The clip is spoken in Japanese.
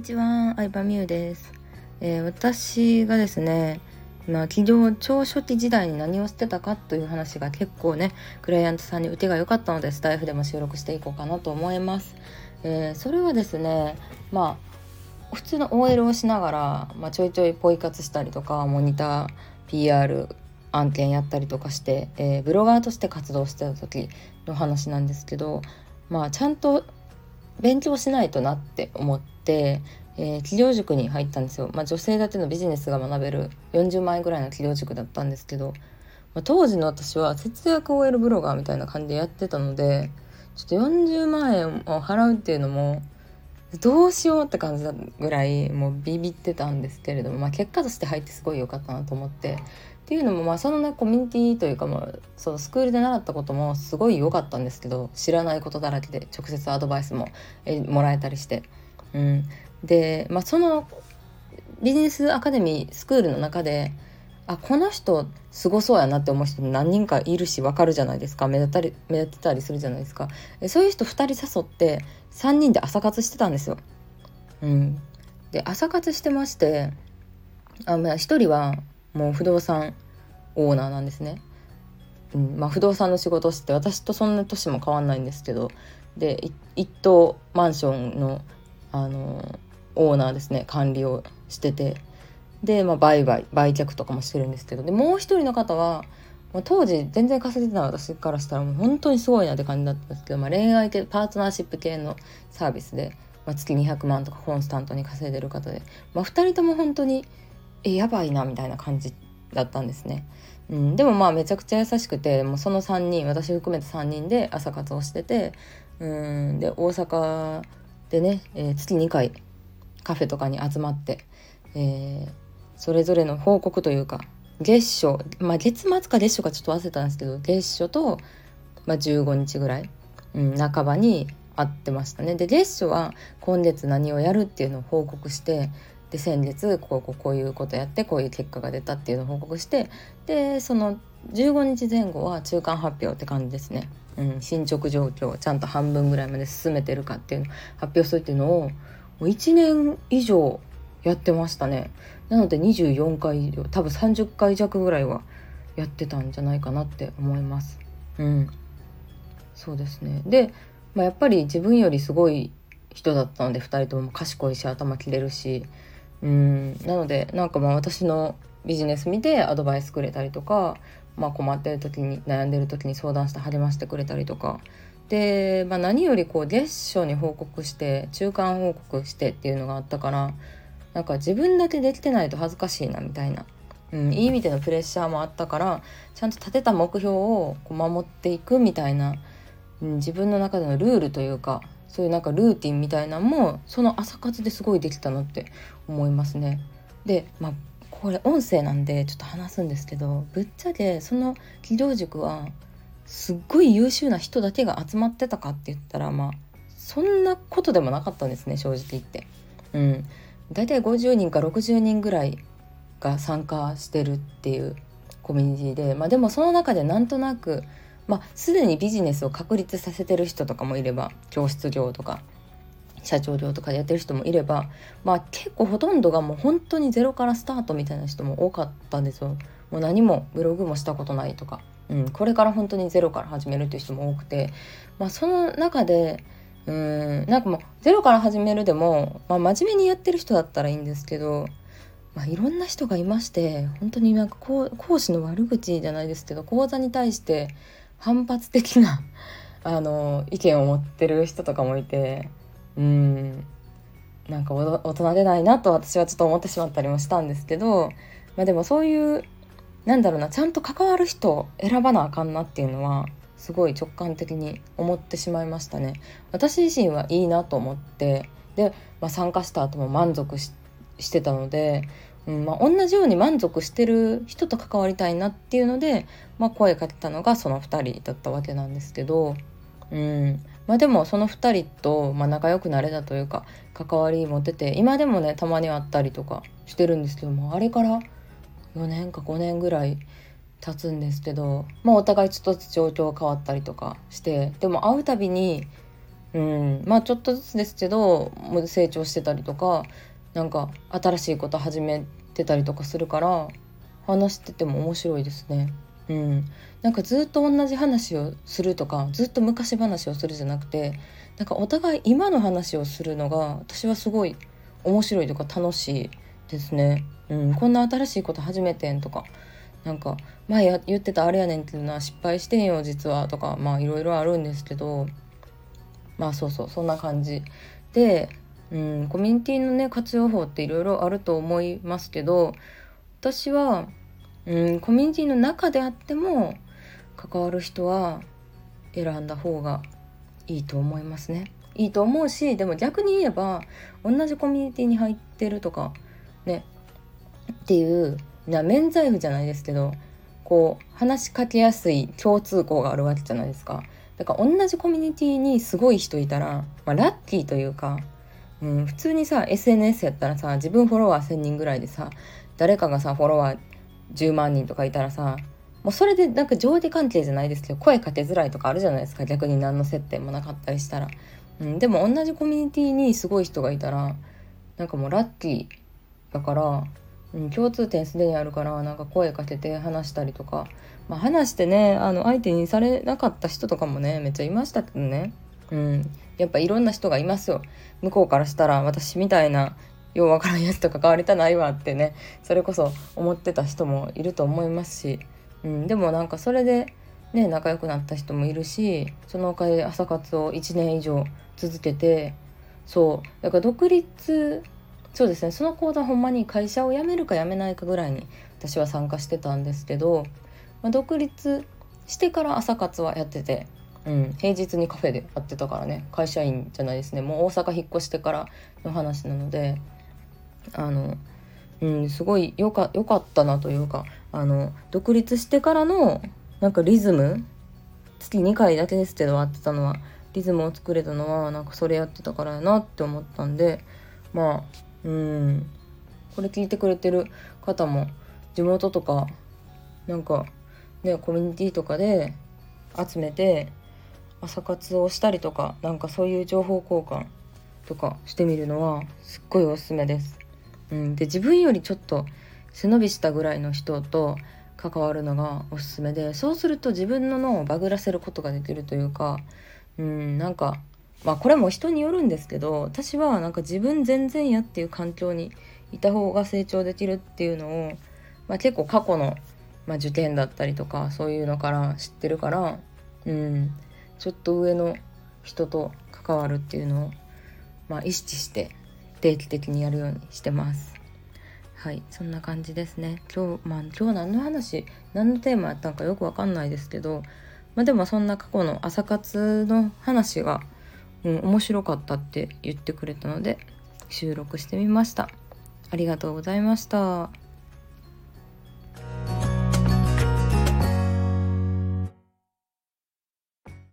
にちは、相葉美優です、えー、私がですね、まあ、企業超初期時代に何をしてたかという話が結構ねクライアントさんに受けが良かったのでスタイフでも収録していこうかなと思います、えー、それはですねまあ普通の OL をしながら、まあ、ちょいちょいポイ活したりとかモニター PR 案件やったりとかして、えー、ブロガーとして活動してた時の話なんですけどまあちゃんと勉強しないとなって思って、えー、企業塾に入ったんですよ、まあ、女性だけのビジネスが学べる40万円ぐらいの企業塾だったんですけど、まあ、当時の私は節約 OL ブロガーみたいな感じでやってたのでちょっと40万円を払うっていうのもどうしようって感じだぐらいもうビビってたんですけれども、まあ、結果として入ってすごい良かったなと思ってっていうのもまあそのねコミュニティというかまあそのスクールで習ったこともすごい良かったんですけど知らないことだらけで直接アドバイスもえもらえたりして、うん、で、まあ、そのビジネスアカデミースクールの中であこの人すごそうやなって思う人何人かいるし分かるじゃないですか。目立ったり目立ってたりするじゃないですか。そういう人2人誘って3人で朝活してたんですよ。うん、で朝活してましてあ、まあ、1人はもう不動産オーナーなんですね。うん。まあ、不動産の仕事して私とそんな年も変わんないんですけどで一棟マンションのあのオーナーですね管理をしてて。で、まあ、売買売却とかもしてるんですけど。でもう一人の方は、まあ、当時全然稼いでた私からしたらもう本当にすごいなって感じだったんですけど、まあ、恋愛系パートナーシップ系のサービスで、まあ、月200万とかコンスタントに稼いでる方で、まあ、2人とも本当にえやばいなみたいな感じだったんですね。うん、でもまあめちゃくちゃ優しくて。もうその3人私含めて3人で朝活をしてて。うん。で大阪でね、えー、月2回カフェとかに集まって、えー、それぞれの報告というか月初まあ月末か月初かちょっと忘れたんですけど月初と、まあ、15日ぐらい、うん、半ばに会ってましたね。で月初は今月何をやるっていうのを報告してで先月こうこうこういうことやってこういう結果が出たっていうのを報告してでその15日前後は中間発表って感じですね、うん、進捗状況をちゃんと半分ぐらいまで進めてるかっていうの発表するっていうのをもう1年以上やってましたね。なので24回以上多分30回弱ぐらいはやってたんじゃないかなって思います。うん。そうですね。で、まあ、やっぱり自分よりすごい人だったので2人とも賢いし頭切れるしうん。なのでなんかまあ私のビジネス見てアドバイスくれたりとか、まあ、困ってる時に悩んでる時に相談して励ましてくれたりとか。で、まあ、何よりこう月初に報告して中間報告してっていうのがあったからなんか自分だけできてないと恥ずかしいなみたいな、うん、いい意味でのプレッシャーもあったからちゃんと立てた目標をこう守っていくみたいな、うん、自分の中でのルールというかそういうなんかルーティンみたいなのもその朝活ですごいできたなって思いますね。でまあこれ音声なんでちょっと話すんですけどぶっちゃけその企業塾はすっごい優秀な人だけが集まってたかって言ったらまあそんなことでもなかったんですね正直言って。うん、大体50人か60人ぐらいが参加してるっていうコミュニティでまあでもその中でなんとなくまあ、すでにビジネスを確立させてる人とかもいれば教室業とか社長業とかでやってる人もいれば、まあ、結構ほとんどがもう本当にゼロからスタートみたいな人も多かったんですよ。もう何もブログもしたことないとか、うん、これから本当にゼロから始めるっていう人も多くて、まあ、その中でうんなんかもうゼロから始めるでも、まあ、真面目にやってる人だったらいいんですけど、まあ、いろんな人がいまして本当になんか講師の悪口じゃないですけど講座に対して反発的なあの意見を持ってる人とかもいてうんなんか大人でないなと私はちょっと思ってしまったりもしたんですけど、まあ、でもそういうなんだろうなちゃんと関わる人を選ばなあかんなっていうのはすごい直感的に思ってしまいましたね。私自身はいいなと思ってで、まあ、参加した後も満足してたのでうんまあ、同じように満足してる人と関わりたいなっていうので、まあ、声かけたのがその2人だったわけなんですけど、うんまあ、でもその2人と、まあ、仲良くなれたというか関わり持ってて今でもねたまに会ったりとかしてるんですけどもあれから4年か5年ぐらい経つんですけど、まあ、お互いちょっとずつ状況が変わったりとかしてでも会うたびにうんまあちょっとずつですけどもう成長してたりとかなんか新しいこと始めてたりとかするから話してても面白いですね。うん、なんかずっと同じ話をするとかずっと昔話をするじゃなくてなんかお互い今の話をするのが私はすごい面白いとか楽しいですね。うん、こんな新しいこと始めてんとかなんか前言ってたあれやねんっていうのは失敗してんよ実はとかまあいろいろあるんですけどまあそうそうそんな感じ。で、うん、コミュニティのね活用法っていろいろあると思いますけど私は、うん、コミュニティの中であっても関わる人は選んだ方がいいと思いますね。いいと思うしでも逆に言えば同じコミュニティに入ってるとかねっていうな免罪符じゃないですけどこう話しかけやすい共通項があるわけじゃないですか。だから同じコミュニティにすごい人いたら、まあ、ラッキーというか、うん、普通にさ SNS やったらさ自分フォロワー1,000人ぐらいでさ誰かがさフォロワー10万人とかいたらさもうそれでなんか上下関係じゃないですけど声かけづらいとかあるじゃないですか。逆に何の接点もなかったりしたら、うん、でも同じコミュニティにすごい人がいたらなんかもうラッキーだから、うん、共通点すでにあるからなんか声かけて話したりとか。まあ、話してねあの相手にされなかった人とかもねめっちゃいましたけどね。うんやっぱいろんな人がいますよ。向こうからしたら私みたいなようわからんやつと関わりたないわってねそれこそ思ってた人もいると思いますし、うん、でもなんかそれでね仲良くなった人もいるしそのおかげで朝活を1年以上続けてそうだから独立そうですねその講座ほんまに会社を辞めるか辞めないかぐらいに私は参加してたんですけどまあ、独立してから朝活はやってて、うん、平日にカフェでやってたからね会社員じゃないですねもう大阪引っ越してからの話なのであの、うん、すごいよかよかったなというかあの独立してからのなんかリズム月2回だけですけど会ってたのはリズムを作れたのはなんかそれやってたからやなって思ったんでまあうんこれ聞いてくれてる方も地元とかなんかね、コミュニティとかで集めて朝活をしたりとかなんかそういう情報交換とかしてみるのはすっごいおすすめです。うん、で自分よりちょっと背伸びしたぐらいの人と関わるのがおすすめでそうすると自分の脳をバグらせることができるというか、うん、なんかまあこれも人によるんですけど私はなんか自分全然やっていう環境にいた方が成長できるっていうのを、まあ、結構過去のまあ、受験だったりとかそういうのから知ってるから、うん、ちょっと上の人と関わるっていうのを、まあ、意識して定期的にやるようにしてます。はいそんな感じですね。今日まあ今日何の話？何のテーマやったんかよくわかんないですけどまあでもそんな過去の朝活の話が、うん、面白かったって言ってくれたので収録してみました。ありがとうございました。